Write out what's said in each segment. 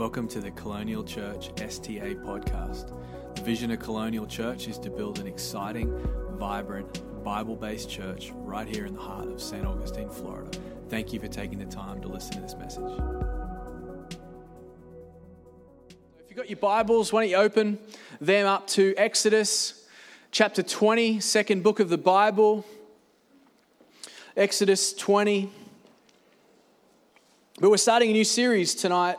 Welcome to the Colonial Church STA podcast. The vision of Colonial Church is to build an exciting, vibrant, Bible based church right here in the heart of St. Augustine, Florida. Thank you for taking the time to listen to this message. If you've got your Bibles, why don't you open them up to Exodus chapter 20, second book of the Bible. Exodus 20. But we're starting a new series tonight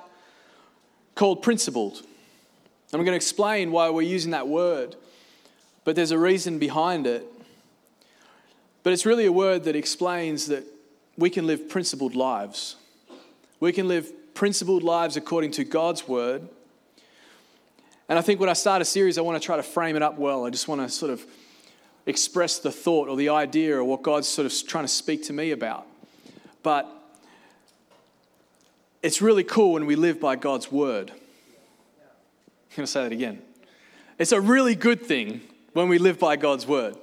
called Principled. And I'm going to explain why we're using that word, but there's a reason behind it. But it's really a word that explains that we can live principled lives. We can live principled lives according to God's word. And I think when I start a series, I want to try to frame it up well. I just want to sort of express the thought or the idea or what God's sort of trying to speak to me about. But it's really cool when we live by God's word. I'm going to say that again. It's a really good thing when we live by God's word.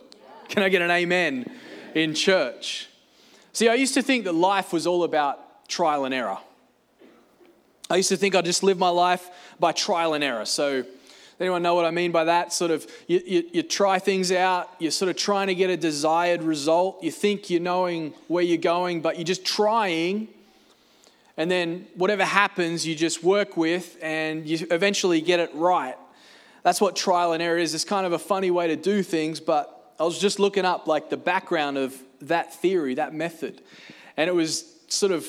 Can I get an amen in church? See, I used to think that life was all about trial and error. I used to think I'd just live my life by trial and error. So, anyone know what I mean by that? Sort of, you, you, you, try things out, you're sort of trying to get a desired result. You think you're knowing where you're going, but you're just trying and then whatever happens, you just work with and you eventually get it right. That's what trial and error is. It's kind of a funny way to do things, but I was just looking up like the background of that theory, that method. And it was sort of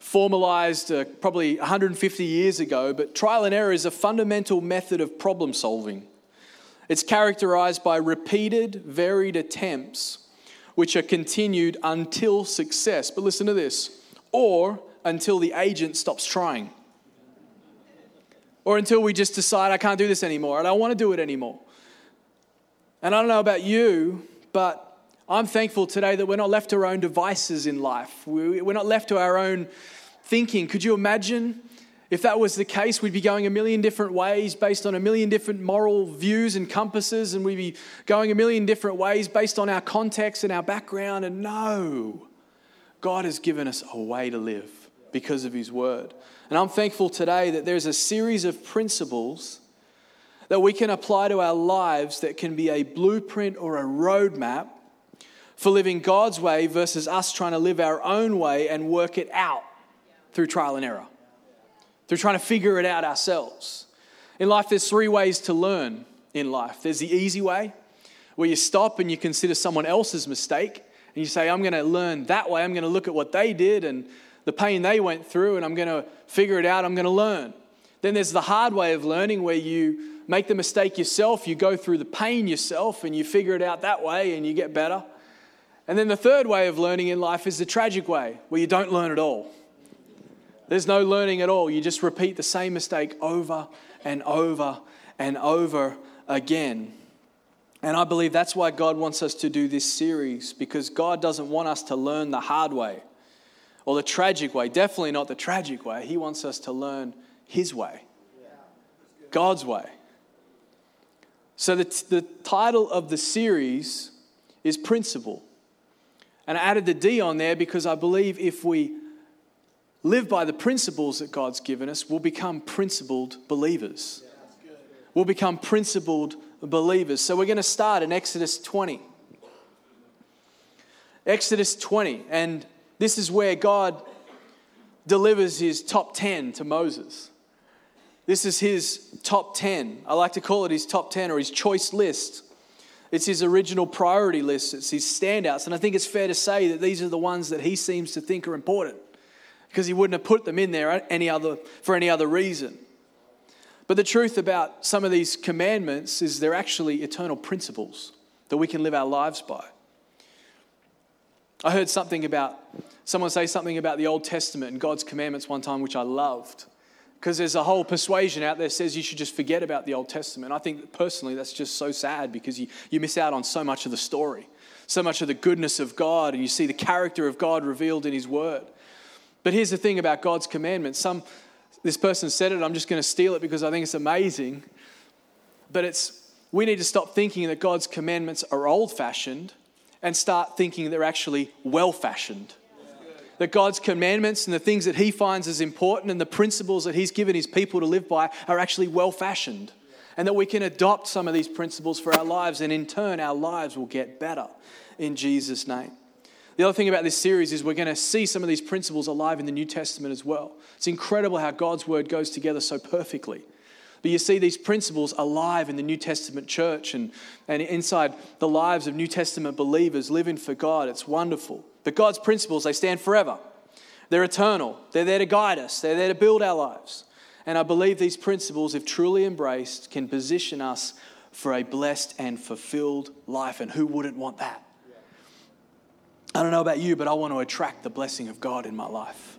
formalized uh, probably 150 years ago, but trial and error is a fundamental method of problem solving. It's characterized by repeated, varied attempts which are continued until success. But listen to this or until the agent stops trying. Or until we just decide, I can't do this anymore. I don't want to do it anymore. And I don't know about you, but I'm thankful today that we're not left to our own devices in life. We're not left to our own thinking. Could you imagine if that was the case? We'd be going a million different ways based on a million different moral views and compasses, and we'd be going a million different ways based on our context and our background. And no, God has given us a way to live because of His Word. And I'm thankful today that there's a series of principles that we can apply to our lives that can be a blueprint or a roadmap for living God's way versus us trying to live our own way and work it out through trial and error, through trying to figure it out ourselves. In life, there's three ways to learn in life there's the easy way, where you stop and you consider someone else's mistake, and you say, I'm going to learn that way, I'm going to look at what they did and the pain they went through, and I'm going to figure it out, I'm going to learn. Then there's the hard way of learning where you make the mistake yourself, you go through the pain yourself, and you figure it out that way and you get better. And then the third way of learning in life is the tragic way, where you don't learn at all. There's no learning at all. You just repeat the same mistake over and over and over again. And I believe that's why God wants us to do this series, because God doesn't want us to learn the hard way or the tragic way. Definitely not the tragic way. He wants us to learn His way, God's way. So, the, t- the title of the series is Principle. And I added the D on there because I believe if we live by the principles that God's given us, we'll become principled believers. We'll become principled believers. So, we're going to start in Exodus 20. Exodus 20. And this is where God delivers his top 10 to Moses. This is his top 10. I like to call it his top 10 or his choice list. It's his original priority list, it's his standouts. And I think it's fair to say that these are the ones that he seems to think are important because he wouldn't have put them in there any other, for any other reason. But the truth about some of these commandments is they're actually eternal principles that we can live our lives by. I heard something about someone say something about the Old Testament and God's commandments one time, which I loved. Because there's a whole persuasion out there says you should just forget about the Old Testament. I think personally that's just so sad because you, you miss out on so much of the story, so much of the goodness of God, and you see the character of God revealed in His Word. But here's the thing about God's commandments. Some this person said it, I'm just going to steal it because I think it's amazing. But it's we need to stop thinking that God's commandments are old fashioned and start thinking they're actually well fashioned. That God's commandments and the things that He finds as important and the principles that He's given His people to live by are actually well fashioned. And that we can adopt some of these principles for our lives, and in turn, our lives will get better in Jesus' name. The other thing about this series is we're going to see some of these principles alive in the New Testament as well. It's incredible how God's word goes together so perfectly. But you see these principles alive in the New Testament church and, and inside the lives of New Testament believers living for God. It's wonderful. But God's principles, they stand forever. They're eternal. They're there to guide us, they're there to build our lives. And I believe these principles, if truly embraced, can position us for a blessed and fulfilled life. And who wouldn't want that? I don't know about you, but I want to attract the blessing of God in my life.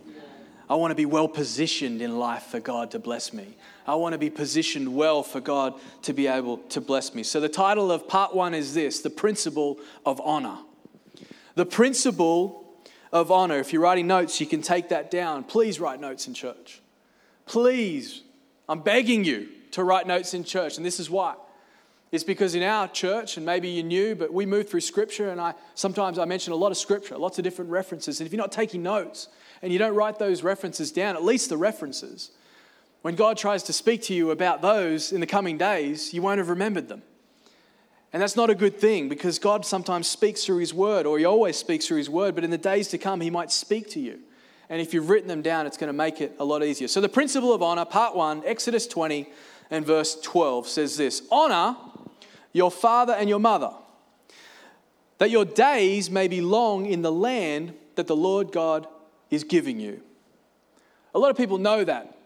I want to be well positioned in life for God to bless me. I want to be positioned well for God to be able to bless me. So, the title of part one is this The Principle of Honor. The Principle of Honor. If you're writing notes, you can take that down. Please write notes in church. Please, I'm begging you to write notes in church. And this is why. It's because in our church, and maybe you knew, but we move through scripture, and I sometimes I mention a lot of scripture, lots of different references. And if you're not taking notes and you don't write those references down, at least the references, when God tries to speak to you about those in the coming days, you won't have remembered them. And that's not a good thing because God sometimes speaks through His Word, or He always speaks through His Word, but in the days to come, He might speak to you. And if you've written them down, it's going to make it a lot easier. So, the principle of honor, part one, Exodus 20 and verse 12 says this Honor your father and your mother, that your days may be long in the land that the Lord God is giving you. A lot of people know that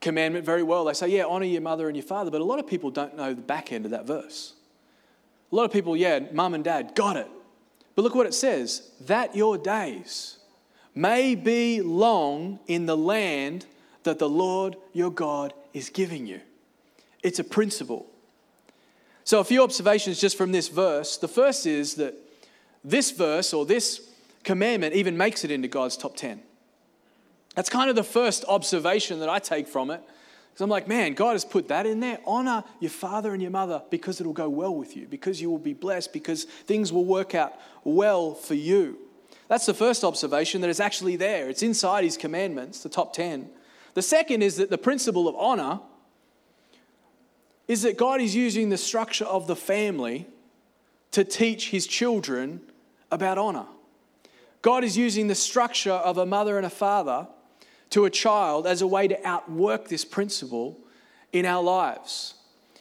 commandment very well. They say, yeah, honor your mother and your father, but a lot of people don't know the back end of that verse. A lot of people, yeah, mum and dad, got it. But look what it says that your days may be long in the land that the Lord your God is giving you. It's a principle. So, a few observations just from this verse. The first is that this verse or this commandment even makes it into God's top 10. That's kind of the first observation that I take from it. Because I'm like, man, God has put that in there. Honor your father and your mother because it'll go well with you, because you will be blessed, because things will work out well for you. That's the first observation that is actually there. It's inside his commandments, the top 10. The second is that the principle of honor is that God is using the structure of the family to teach his children about honor. God is using the structure of a mother and a father to a child as a way to outwork this principle in our lives.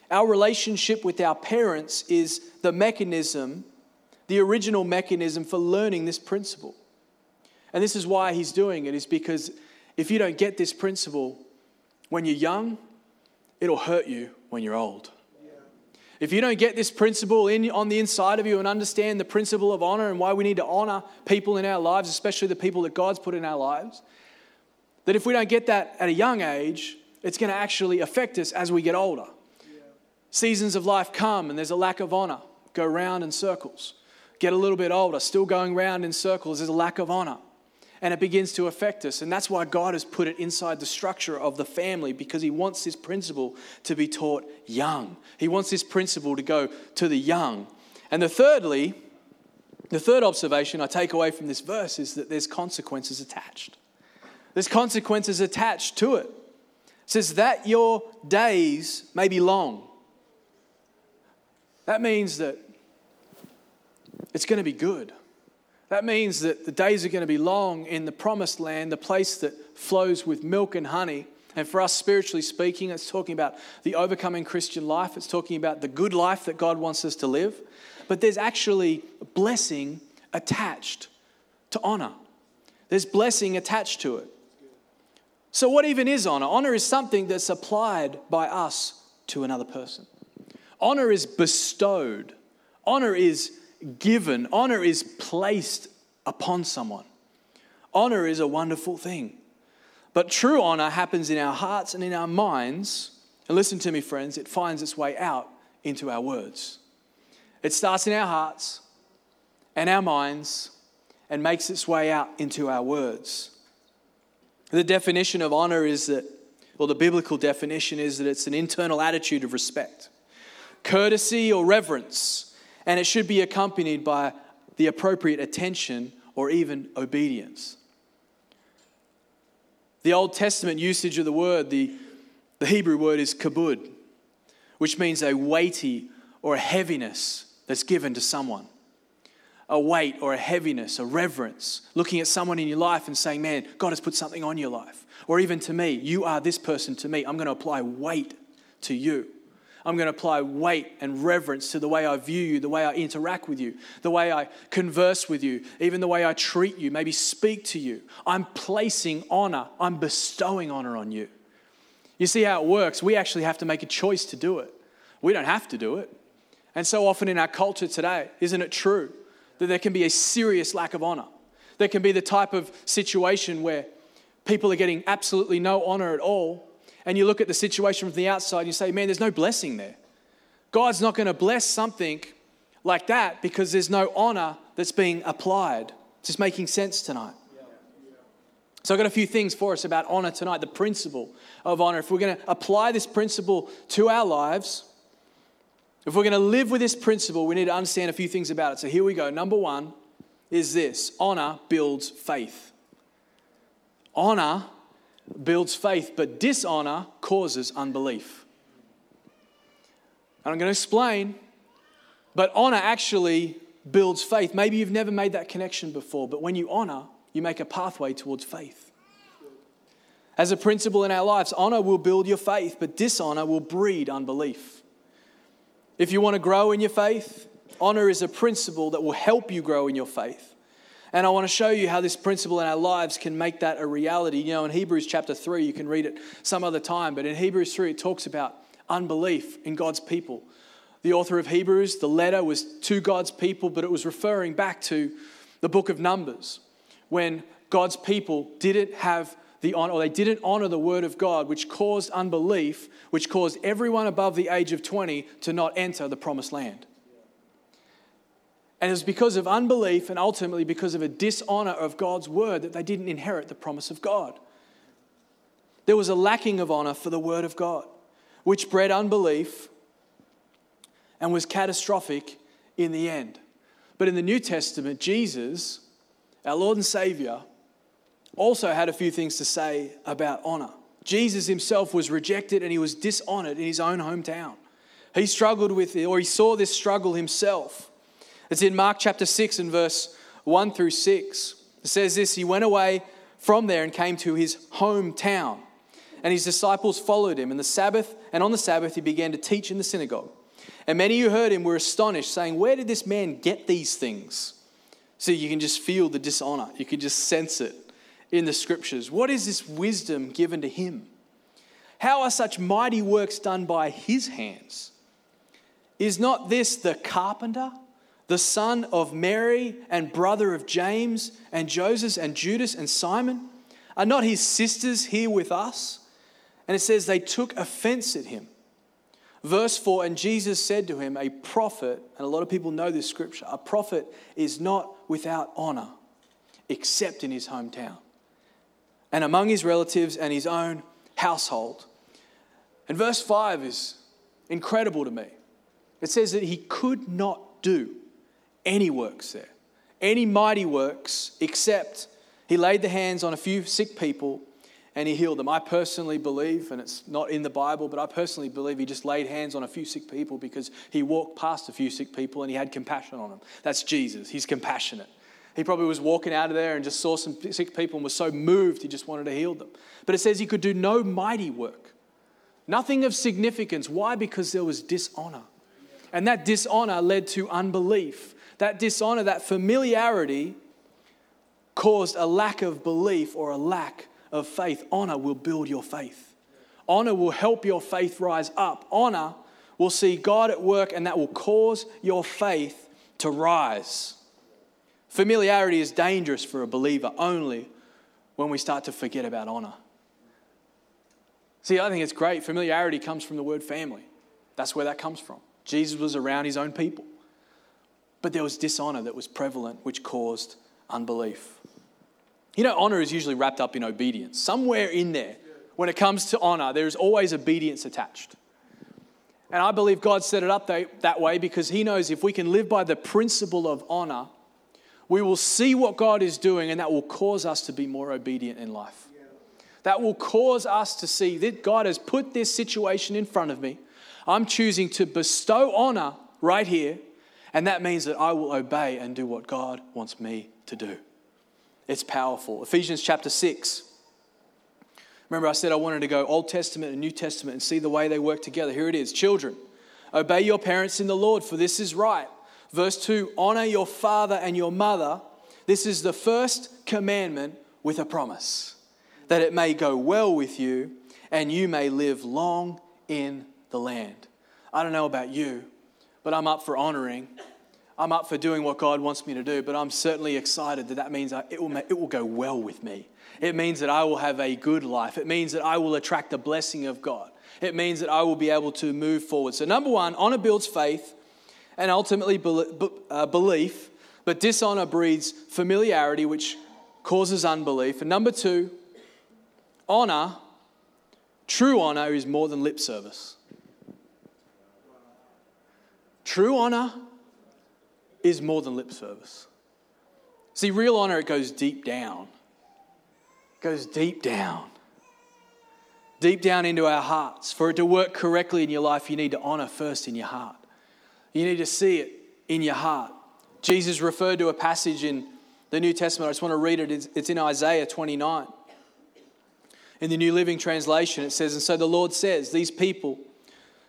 Our relationship with our parents is the mechanism, the original mechanism for learning this principle. And this is why he's doing it, is because if you don't get this principle when you're young, it'll hurt you when you're old. If you don't get this principle in, on the inside of you and understand the principle of honor and why we need to honor people in our lives, especially the people that God's put in our lives, that if we don't get that at a young age, it's going to actually affect us as we get older. Yeah. Seasons of life come and there's a lack of honor, go round in circles. Get a little bit older, still going round in circles, there's a lack of honor. And it begins to affect us. And that's why God has put it inside the structure of the family because He wants this principle to be taught young. He wants this principle to go to the young. And the thirdly, the third observation I take away from this verse is that there's consequences attached. There's consequences attached to it. It says that your days may be long. That means that it's going to be good. That means that the days are going to be long in the promised land, the place that flows with milk and honey. And for us, spiritually speaking, it's talking about the overcoming Christian life. It's talking about the good life that God wants us to live. But there's actually blessing attached to honor, there's blessing attached to it. So, what even is honor? Honor is something that's applied by us to another person. Honor is bestowed, honor is given, honor is placed upon someone. Honor is a wonderful thing. But true honor happens in our hearts and in our minds. And listen to me, friends, it finds its way out into our words. It starts in our hearts and our minds and makes its way out into our words. The definition of honor is that, well, the biblical definition is that it's an internal attitude of respect, courtesy, or reverence, and it should be accompanied by the appropriate attention or even obedience. The Old Testament usage of the word, the, the Hebrew word is kabud, which means a weighty or a heaviness that's given to someone. A weight or a heaviness, a reverence, looking at someone in your life and saying, Man, God has put something on your life. Or even to me, you are this person to me. I'm going to apply weight to you. I'm going to apply weight and reverence to the way I view you, the way I interact with you, the way I converse with you, even the way I treat you, maybe speak to you. I'm placing honor, I'm bestowing honor on you. You see how it works? We actually have to make a choice to do it. We don't have to do it. And so often in our culture today, isn't it true that there can be a serious lack of honor? There can be the type of situation where people are getting absolutely no honor at all and you look at the situation from the outside and you say, man, there's no blessing there. God's not going to bless something like that because there's no honor that's being applied. It's just making sense tonight. So, I've got a few things for us about honor tonight, the principle of honor. If we're going to apply this principle to our lives, if we're going to live with this principle, we need to understand a few things about it. So, here we go. Number one is this honor builds faith. Honor builds faith, but dishonor causes unbelief. And I'm going to explain, but honor actually builds faith. Maybe you've never made that connection before, but when you honor, you make a pathway towards faith. As a principle in our lives, honor will build your faith, but dishonor will breed unbelief. If you want to grow in your faith, honor is a principle that will help you grow in your faith. And I want to show you how this principle in our lives can make that a reality. You know, in Hebrews chapter 3, you can read it some other time, but in Hebrews 3, it talks about unbelief in God's people. The author of Hebrews, the letter was to God's people, but it was referring back to the book of Numbers when God's people didn't have the honor, or they didn't honor the word of God, which caused unbelief, which caused everyone above the age of 20 to not enter the promised land. And it was because of unbelief and ultimately because of a dishonor of God's word that they didn't inherit the promise of God. There was a lacking of honor for the word of God, which bred unbelief and was catastrophic in the end. But in the New Testament, Jesus, our Lord and Savior, also had a few things to say about honor. Jesus himself was rejected and he was dishonored in his own hometown. He struggled with it, or he saw this struggle himself. It's in Mark chapter 6 and verse 1 through 6. It says this He went away from there and came to his hometown. And his disciples followed him. And the Sabbath, and on the Sabbath, he began to teach in the synagogue. And many who heard him were astonished, saying, Where did this man get these things? So you can just feel the dishonor. You can just sense it in the scriptures. What is this wisdom given to him? How are such mighty works done by his hands? Is not this the carpenter? The son of Mary and brother of James and Joseph and Judas and Simon? Are not his sisters here with us? And it says they took offense at him. Verse 4 And Jesus said to him, A prophet, and a lot of people know this scripture, a prophet is not without honor except in his hometown and among his relatives and his own household. And verse 5 is incredible to me. It says that he could not do any works there, any mighty works, except he laid the hands on a few sick people and he healed them. I personally believe, and it's not in the Bible, but I personally believe he just laid hands on a few sick people because he walked past a few sick people and he had compassion on them. That's Jesus. He's compassionate. He probably was walking out of there and just saw some sick people and was so moved he just wanted to heal them. But it says he could do no mighty work, nothing of significance. Why? Because there was dishonor. And that dishonor led to unbelief. That dishonor, that familiarity caused a lack of belief or a lack of faith. Honor will build your faith. Honor will help your faith rise up. Honor will see God at work and that will cause your faith to rise. Familiarity is dangerous for a believer only when we start to forget about honor. See, I think it's great. Familiarity comes from the word family. That's where that comes from. Jesus was around his own people. But there was dishonor that was prevalent, which caused unbelief. You know, honor is usually wrapped up in obedience. Somewhere in there, when it comes to honor, there is always obedience attached. And I believe God set it up that way because He knows if we can live by the principle of honor, we will see what God is doing and that will cause us to be more obedient in life. that will cause us to see that God has put this situation in front of me. I'm choosing to bestow honor right here, and that means that I will obey and do what God wants me to do. It's powerful. Ephesians chapter 6. Remember, I said I wanted to go Old Testament and New Testament and see the way they work together. Here it is Children, obey your parents in the Lord, for this is right. Verse 2 Honor your father and your mother. This is the first commandment with a promise that it may go well with you and you may live long in the land. I don't know about you, but I'm up for honoring. I'm up for doing what God wants me to do, but I'm certainly excited that that means it will, it will go well with me. It means that I will have a good life. It means that I will attract the blessing of God. It means that I will be able to move forward. So, number one, honor builds faith and ultimately uh, belief, but dishonor breeds familiarity, which causes unbelief. And number two, honor, true honor, is more than lip service. True honor is more than lip service. See, real honor, it goes deep down goes deep down. Deep down into our hearts. For it to work correctly in your life, you need to honor first in your heart. You need to see it in your heart. Jesus referred to a passage in the New Testament. I just want to read it. It's in Isaiah 29. In the New Living Translation, it says, And so the Lord says, These people,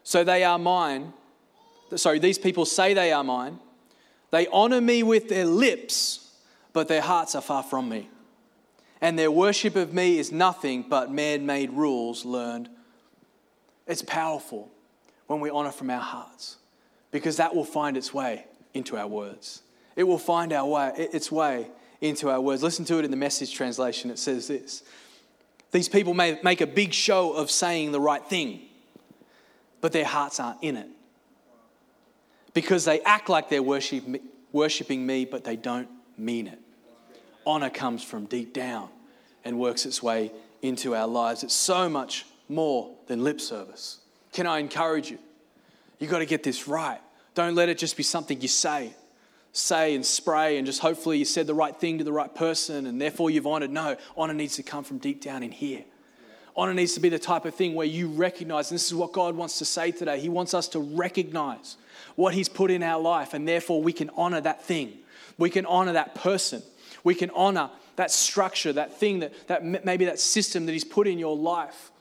so they are mine. Sorry, these people say they are mine. They honor me with their lips, but their hearts are far from me and their worship of me is nothing but man made rules learned. It's powerful when we honor from our hearts because that will find its way into our words. It will find our way, its way into our words. Listen to it in the message translation. It says this These people may make a big show of saying the right thing, but their hearts aren't in it. Because they act like they're worshiping me, but they don't mean it honor comes from deep down and works its way into our lives. It's so much more than lip service. Can I encourage you? You've got to get this right. Don't let it just be something you say. Say and spray, and just hopefully you said the right thing to the right person, and therefore you've honored. No, honor needs to come from deep down in here. Honor needs to be the type of thing where you recognize, and this is what God wants to say today. He wants us to recognize what He's put in our life, and therefore we can honor that thing. We can honor that person. We can honor that structure, that thing, that, that maybe that system that He's put in your life.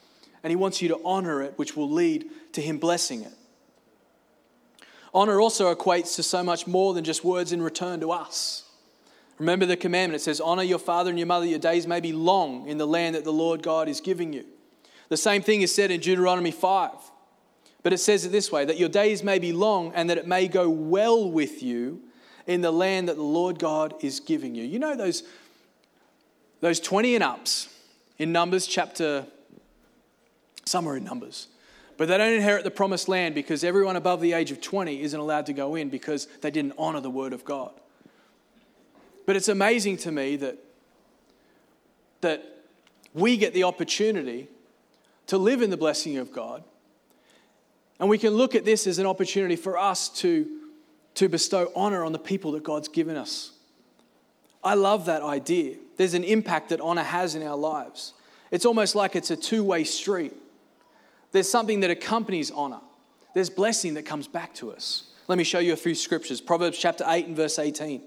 And He wants you to honor it, which will lead to Him blessing it. Honor also equates to so much more than just words in return to us. Remember the commandment it says, Honor your father and your mother, your days may be long in the land that the Lord God is giving you. The same thing is said in Deuteronomy 5. But it says it this way that your days may be long and that it may go well with you in the land that the Lord God is giving you. You know those, those 20 and ups in Numbers chapter, somewhere in Numbers. But they don't inherit the promised land because everyone above the age of 20 isn't allowed to go in because they didn't honor the word of God. But it's amazing to me that, that we get the opportunity to live in the blessing of God. And we can look at this as an opportunity for us to to bestow honor on the people that God's given us. I love that idea. There's an impact that honor has in our lives. It's almost like it's a two way street. There's something that accompanies honor, there's blessing that comes back to us. Let me show you a few scriptures. Proverbs chapter 8 and verse 18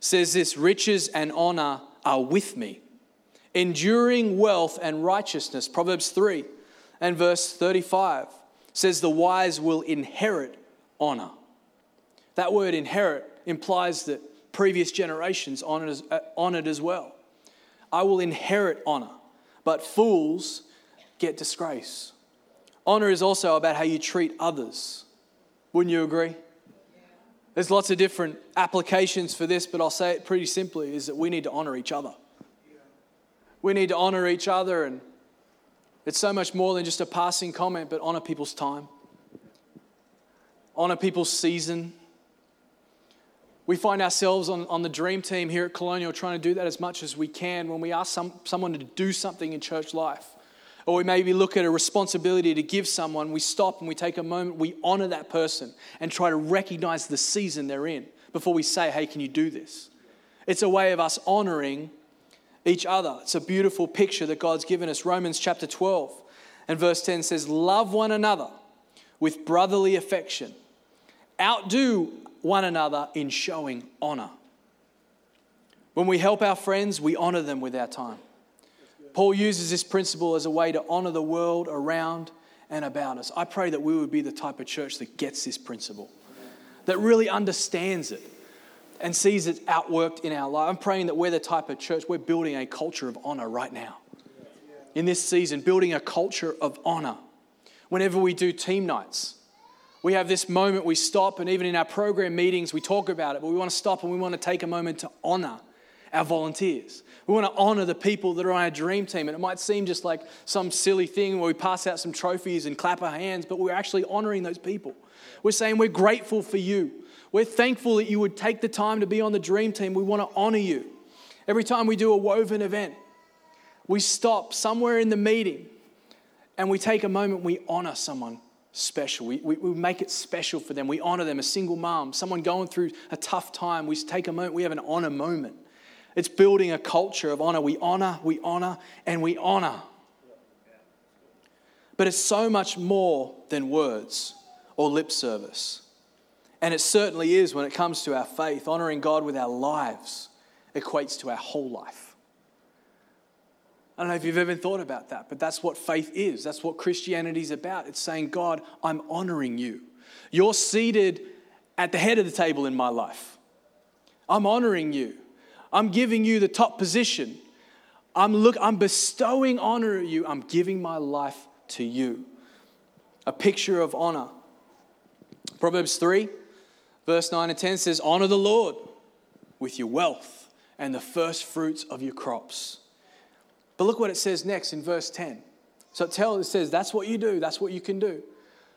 says this Riches and honor are with me, enduring wealth and righteousness. Proverbs 3 and verse 35 says, The wise will inherit honor. That word inherit implies that previous generations honored as, uh, as well. I will inherit honor, but fools get disgrace. Honor is also about how you treat others. Wouldn't you agree? There's lots of different applications for this, but I'll say it pretty simply is that we need to honor each other. We need to honor each other, and it's so much more than just a passing comment, but honor people's time, honor people's season, we find ourselves on, on the dream team here at Colonial trying to do that as much as we can when we ask some, someone to do something in church life. Or we maybe look at a responsibility to give someone, we stop and we take a moment, we honor that person and try to recognize the season they're in before we say, hey, can you do this? It's a way of us honoring each other. It's a beautiful picture that God's given us. Romans chapter 12 and verse 10 says, Love one another with brotherly affection, outdo one another in showing honor. When we help our friends, we honor them with our time. Paul uses this principle as a way to honor the world around and about us. I pray that we would be the type of church that gets this principle, that really understands it and sees it outworked in our life. I'm praying that we're the type of church, we're building a culture of honor right now. In this season, building a culture of honor. Whenever we do team nights, we have this moment we stop, and even in our program meetings, we talk about it, but we want to stop and we want to take a moment to honor our volunteers. We want to honor the people that are on our dream team. And it might seem just like some silly thing where we pass out some trophies and clap our hands, but we're actually honoring those people. We're saying we're grateful for you. We're thankful that you would take the time to be on the dream team. We want to honor you. Every time we do a woven event, we stop somewhere in the meeting and we take a moment, we honor someone special. We, we, we, make it special for them. We honor them, a single mom, someone going through a tough time. We take a moment, we have an honor moment. It's building a culture of honor. We honor, we honor, and we honor. But it's so much more than words or lip service. And it certainly is when it comes to our faith. Honoring God with our lives equates to our whole life. I don't know if you've ever thought about that, but that's what faith is. That's what Christianity is about. It's saying, God, I'm honoring you. You're seated at the head of the table in my life. I'm honoring you. I'm giving you the top position. I'm, look, I'm bestowing honor at you. I'm giving my life to you. A picture of honor. Proverbs 3, verse 9 and 10 says, Honor the Lord with your wealth and the first fruits of your crops. But look what it says next in verse 10. So it tells, it says, that's what you do, that's what you can do.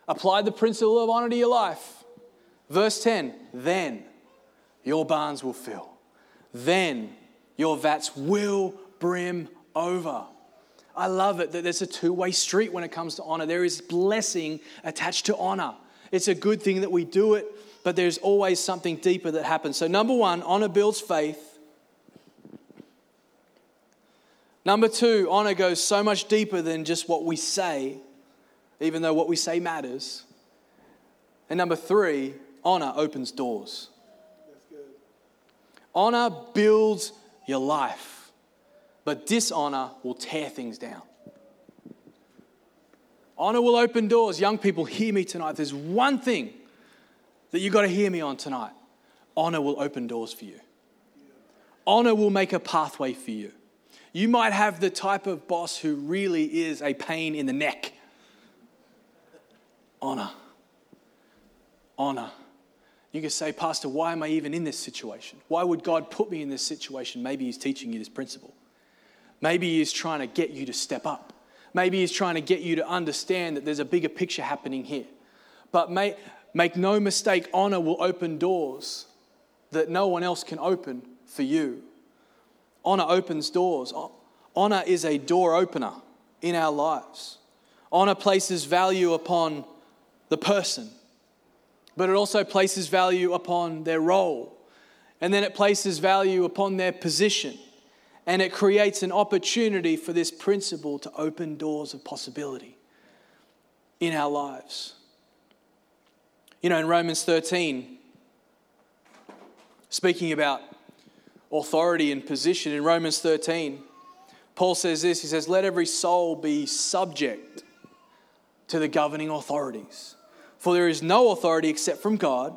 Apply the principle of honor to your life. Verse 10, then your barns will fill then your vats will brim over. I love it that there's a two way street when it comes to honor. There is blessing attached to honor. It's a good thing that we do it, but there's always something deeper that happens. So, number one, honor builds faith. Number two, honor goes so much deeper than just what we say, even though what we say matters. And number three, honor opens doors. Honor builds your life, but dishonor will tear things down. Honor will open doors. Young people, hear me tonight. There's one thing that you've got to hear me on tonight honor will open doors for you. Honor will make a pathway for you. You might have the type of boss who really is a pain in the neck. Honor. Honor you could say, Pastor, why am I even in this situation? Why would God put me in this situation? Maybe He's teaching you this principle. Maybe He's trying to get you to step up. Maybe He's trying to get you to understand that there's a bigger picture happening here. But may, make no mistake, honor will open doors that no one else can open for you. Honor opens doors. Honor is a door opener in our lives. Honor places value upon the person but it also places value upon their role. And then it places value upon their position. And it creates an opportunity for this principle to open doors of possibility in our lives. You know, in Romans 13, speaking about authority and position, in Romans 13, Paul says this He says, Let every soul be subject to the governing authorities. For there is no authority except from God,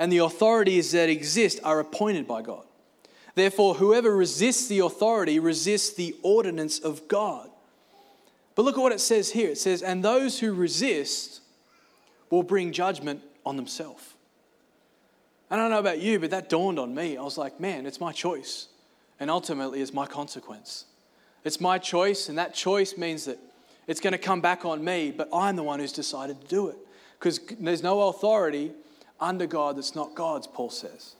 and the authorities that exist are appointed by God. Therefore, whoever resists the authority resists the ordinance of God. But look at what it says here it says, And those who resist will bring judgment on themselves. I don't know about you, but that dawned on me. I was like, man, it's my choice. And ultimately, it's my consequence. It's my choice, and that choice means that it's going to come back on me, but I'm the one who's decided to do it because there's no authority under God that's not God's, Paul says.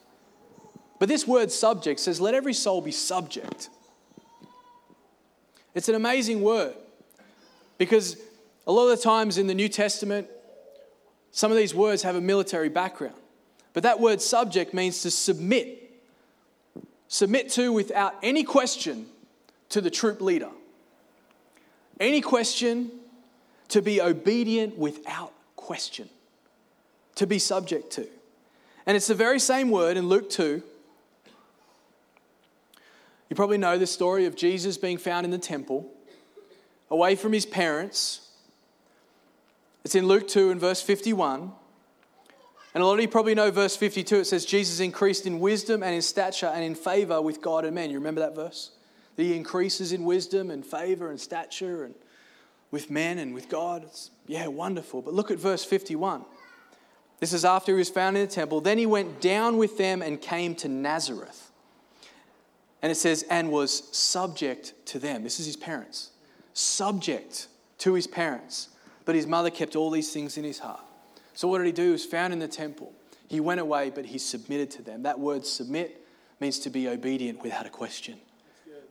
But this word subject says, let every soul be subject. It's an amazing word because a lot of the times in the New Testament, some of these words have a military background. But that word subject means to submit. Submit to without any question to the troop leader. Any question, to be obedient without question, to be subject to. And it's the very same word in Luke 2. You probably know the story of Jesus being found in the temple, away from his parents. It's in Luke 2 and verse 51. And a lot of you probably know verse 52. It says, Jesus increased in wisdom and in stature and in favor with God and men. You remember that verse? That he increases in wisdom and favor and stature and with men and with God. It's, yeah, wonderful. But look at verse 51. This is after he was found in the temple. Then he went down with them and came to Nazareth. And it says, and was subject to them. This is his parents. Subject to his parents. But his mother kept all these things in his heart. So what did he do? He was found in the temple. He went away, but he submitted to them. That word submit means to be obedient without a question.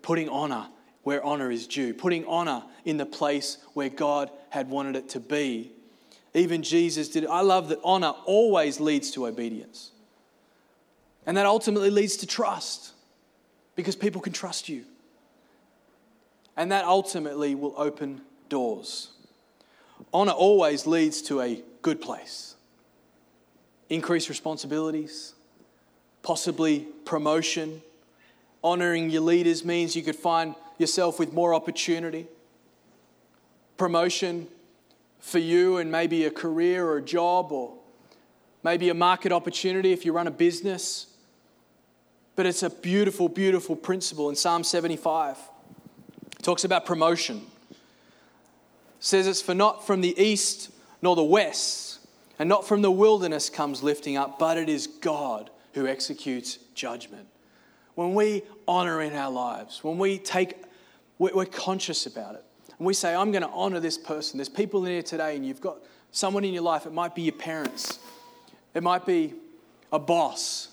Putting honor where honor is due, putting honor in the place where God had wanted it to be even Jesus did. I love that honor always leads to obedience. And that ultimately leads to trust because people can trust you. And that ultimately will open doors. Honor always leads to a good place. Increased responsibilities, possibly promotion. Honoring your leaders means you could find yourself with more opportunity. Promotion for you and maybe a career or a job or maybe a market opportunity if you run a business. But it's a beautiful, beautiful principle in Psalm 75. It talks about promotion. It says it's for not from the east nor the west, and not from the wilderness comes lifting up, but it is God who executes judgment. When we honor in our lives, when we take, we're conscious about it and we say, I'm going to honor this person. There's people in here today, and you've got someone in your life. It might be your parents, it might be a boss.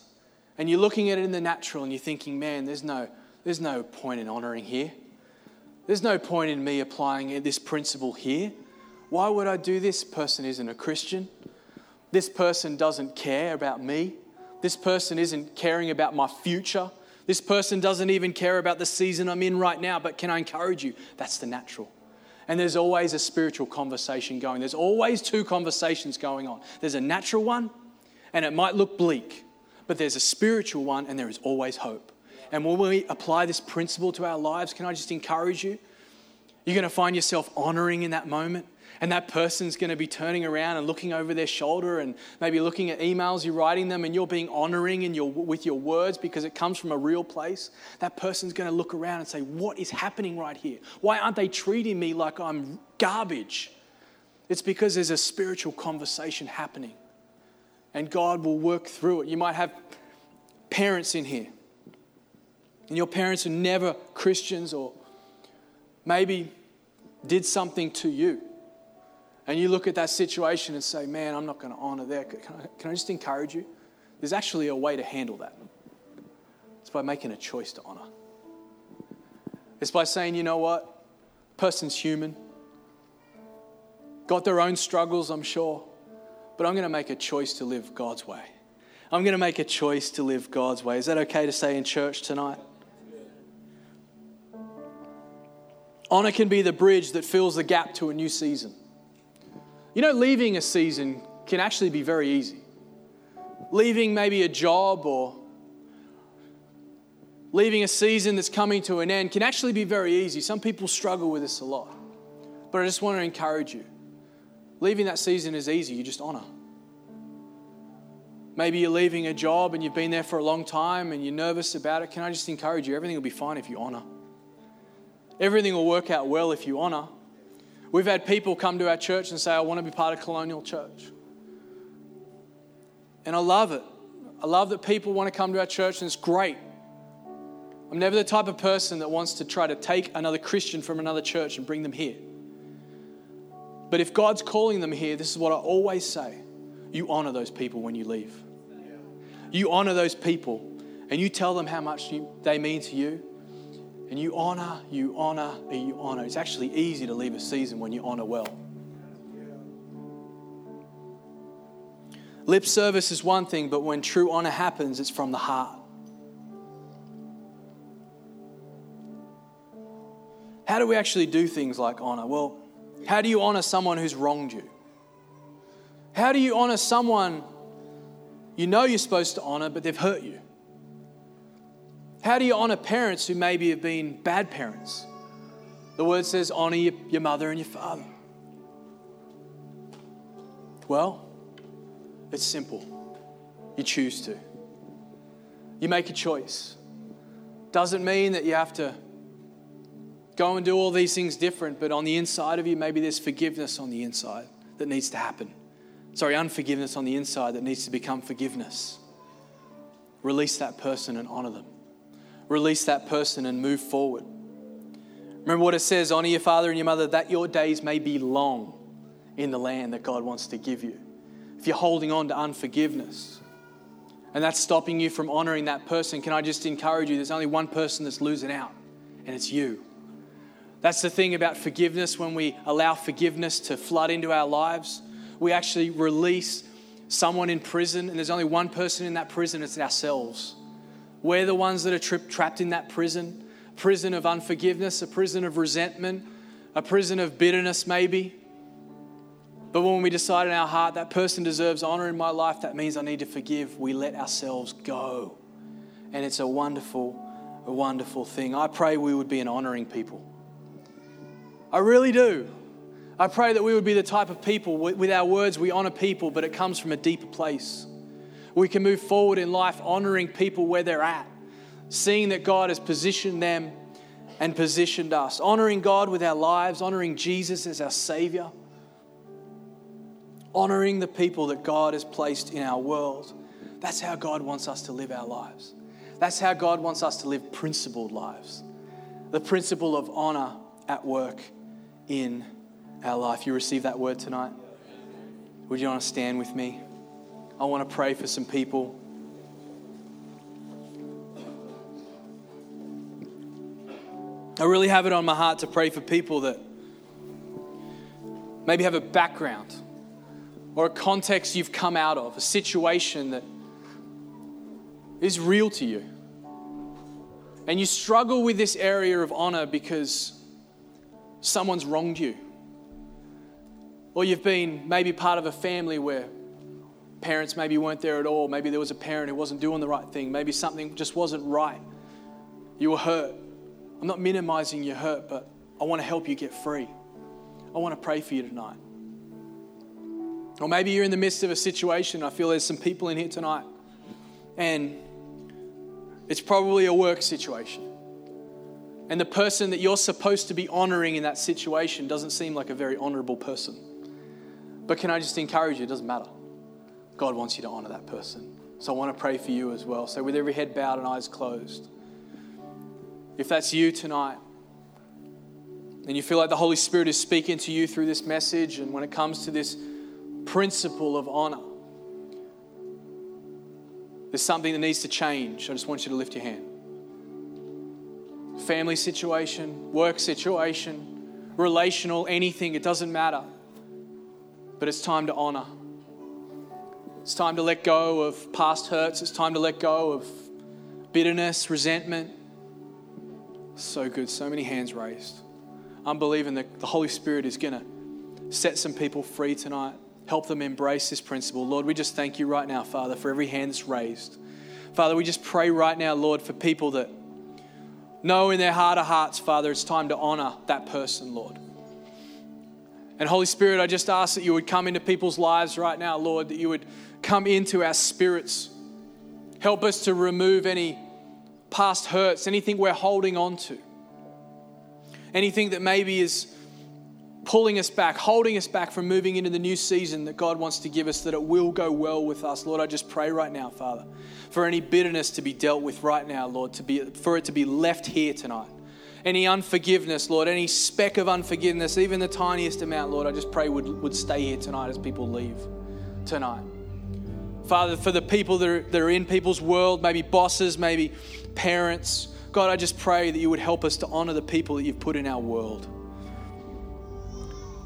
And you're looking at it in the natural and you're thinking, man, there's no, there's no point in honoring here. There's no point in me applying this principle here. Why would I do this? Person isn't a Christian. This person doesn't care about me. This person isn't caring about my future. This person doesn't even care about the season I'm in right now, but can I encourage you? That's the natural. And there's always a spiritual conversation going. There's always two conversations going on. There's a natural one, and it might look bleak, but there's a spiritual one, and there is always hope. And when we apply this principle to our lives, can I just encourage you? You're going to find yourself honoring in that moment and that person's going to be turning around and looking over their shoulder and maybe looking at emails you're writing them and you're being honoring in your, with your words because it comes from a real place, that person's going to look around and say, What is happening right here? Why aren't they treating me like I'm garbage? It's because there's a spiritual conversation happening and God will work through it. You might have parents in here, and your parents are never Christians or maybe did something to you and you look at that situation and say, man, I'm not going to honor that. Can I, can I just encourage you? There's actually a way to handle that. It's by making a choice to honor. It's by saying, you know what? Person's human. Got their own struggles, I'm sure. But I'm going to make a choice to live God's way. I'm going to make a choice to live God's way. Is that okay to say in church tonight? Honor can be the bridge that fills the gap to a new season. You know, leaving a season can actually be very easy. Leaving maybe a job or leaving a season that's coming to an end can actually be very easy. Some people struggle with this a lot. But I just want to encourage you. Leaving that season is easy, you just honor. Maybe you're leaving a job and you've been there for a long time and you're nervous about it. Can I just encourage you? Everything will be fine if you honor. Everything will work out well if you honor. We've had people come to our church and say, I want to be part of Colonial Church. And I love it. I love that people want to come to our church, and it's great. I'm never the type of person that wants to try to take another Christian from another church and bring them here. But if God's calling them here, this is what I always say you honor those people when you leave. You honor those people and you tell them how much you, they mean to you and you honor, you honor, you honor. It's actually easy to leave a season when you honor well. Lip service is one thing, but when true honor happens, it's from the heart. how do we actually do things like honor? Well, how do you honor someone who's wronged you? How do you honor someone you know you're supposed to honor, but they've hurt you? How do you honor parents who maybe have been bad parents? The word says, honor your, your mother and your father. Well, it's simple. You choose to. You make a choice. Doesn't mean that you have to go and do all these things different, but on the inside of you, maybe there's forgiveness on the inside that needs to happen. Sorry, unforgiveness on the inside that needs to become forgiveness. Release that person and honor them. Release that person and move forward. Remember what it says honor your father and your mother that your days may be long in the land that God wants to give you. If you're holding on to unforgiveness and that's stopping you from honoring that person, can I just encourage you? There's only one person that's losing out, and it's you. That's the thing about forgiveness when we allow forgiveness to flood into our lives. We actually release someone in prison, and there's only one person in that prison, it's ourselves. We're the ones that are tri- trapped in that prison prison of unforgiveness, a prison of resentment, a prison of bitterness, maybe. But when we decide in our heart that person deserves honor in my life, that means I need to forgive, we let ourselves go. And it's a wonderful, a wonderful thing. I pray we would be an honoring people. I really do. I pray that we would be the type of people, with our words, we honor people, but it comes from a deeper place. We can move forward in life honoring people where they're at seeing that God has positioned them and positioned us, honoring God with our lives, honoring Jesus as our Savior, honoring the people that God has placed in our world. That's how God wants us to live our lives. That's how God wants us to live principled lives. The principle of honor at work in our life. You receive that word tonight? Would you want to stand with me? I want to pray for some people I really have it on my heart to pray for people that maybe have a background or a context you've come out of, a situation that is real to you. And you struggle with this area of honor because someone's wronged you. Or you've been maybe part of a family where parents maybe weren't there at all. Maybe there was a parent who wasn't doing the right thing. Maybe something just wasn't right. You were hurt. I'm not minimizing your hurt, but I want to help you get free. I want to pray for you tonight. Or maybe you're in the midst of a situation. I feel there's some people in here tonight, and it's probably a work situation. And the person that you're supposed to be honoring in that situation doesn't seem like a very honorable person. But can I just encourage you? It doesn't matter. God wants you to honor that person. So I want to pray for you as well. So, with every head bowed and eyes closed, if that's you tonight, and you feel like the Holy Spirit is speaking to you through this message, and when it comes to this principle of honor, there's something that needs to change. I just want you to lift your hand. Family situation, work situation, relational, anything, it doesn't matter. But it's time to honor. It's time to let go of past hurts. It's time to let go of bitterness, resentment. So good. So many hands raised. I'm believing that the Holy Spirit is going to set some people free tonight, help them embrace this principle. Lord, we just thank you right now, Father, for every hand that's raised. Father, we just pray right now, Lord, for people that know in their heart of hearts, Father, it's time to honor that person, Lord. And Holy Spirit, I just ask that you would come into people's lives right now, Lord, that you would come into our spirits. Help us to remove any past hurts, anything we're holding on to, anything that maybe is pulling us back, holding us back from moving into the new season that God wants to give us, that it will go well with us. Lord, I just pray right now, Father, for any bitterness to be dealt with right now, Lord, to be, for it to be left here tonight. Any unforgiveness, Lord, any speck of unforgiveness, even the tiniest amount, Lord, I just pray would, would stay here tonight as people leave tonight. Father, for the people that are, that are in people's world, maybe bosses, maybe parents. God, I just pray that you would help us to honor the people that you've put in our world.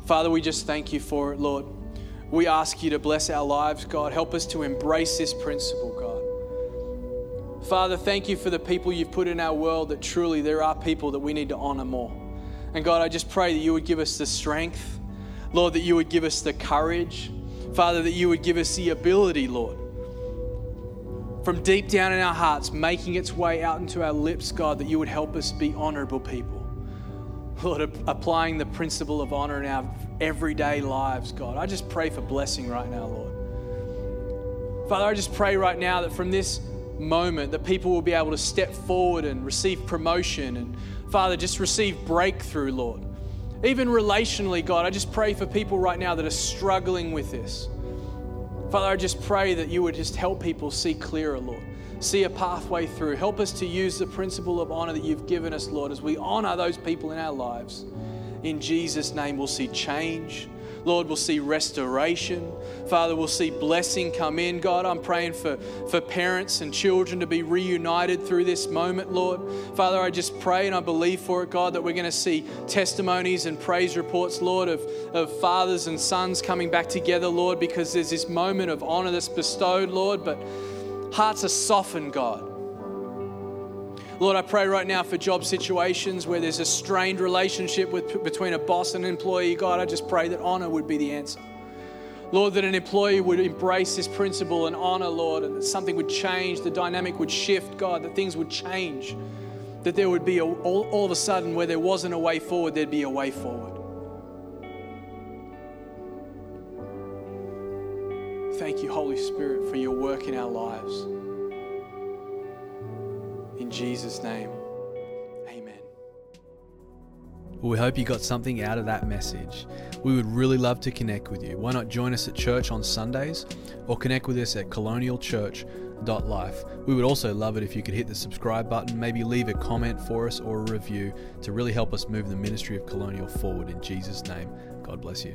Father, we just thank you for it, Lord. We ask you to bless our lives, God. Help us to embrace this principle, God. Father, thank you for the people you've put in our world that truly there are people that we need to honor more. And God, I just pray that you would give us the strength, Lord, that you would give us the courage, Father, that you would give us the ability, Lord, from deep down in our hearts, making its way out into our lips, God, that you would help us be honorable people. Lord, applying the principle of honor in our everyday lives, God. I just pray for blessing right now, Lord. Father, I just pray right now that from this moment that people will be able to step forward and receive promotion and Father, just receive breakthrough, Lord. Even relationally, God, I just pray for people right now that are struggling with this. Father, I just pray that you would just help people see clearer, Lord. See a pathway through. Help us to use the principle of honor that you've given us, Lord, as we honor those people in our lives. In Jesus' name, we'll see change. Lord, we'll see restoration. Father, we'll see blessing come in. God, I'm praying for, for parents and children to be reunited through this moment, Lord. Father, I just pray and I believe for it, God, that we're going to see testimonies and praise reports, Lord, of, of fathers and sons coming back together, Lord, because there's this moment of honor that's bestowed, Lord, but hearts are softened, God. Lord, I pray right now for job situations where there's a strained relationship with, between a boss and an employee. God, I just pray that honor would be the answer. Lord, that an employee would embrace this principle and honor, Lord, and that something would change, the dynamic would shift, God, that things would change. That there would be a, all, all of a sudden, where there wasn't a way forward, there'd be a way forward. Thank you, Holy Spirit, for your work in our lives. In Jesus' name, amen. Well, we hope you got something out of that message. We would really love to connect with you. Why not join us at church on Sundays or connect with us at colonialchurch.life? We would also love it if you could hit the subscribe button, maybe leave a comment for us or a review to really help us move the ministry of Colonial forward in Jesus' name. God bless you.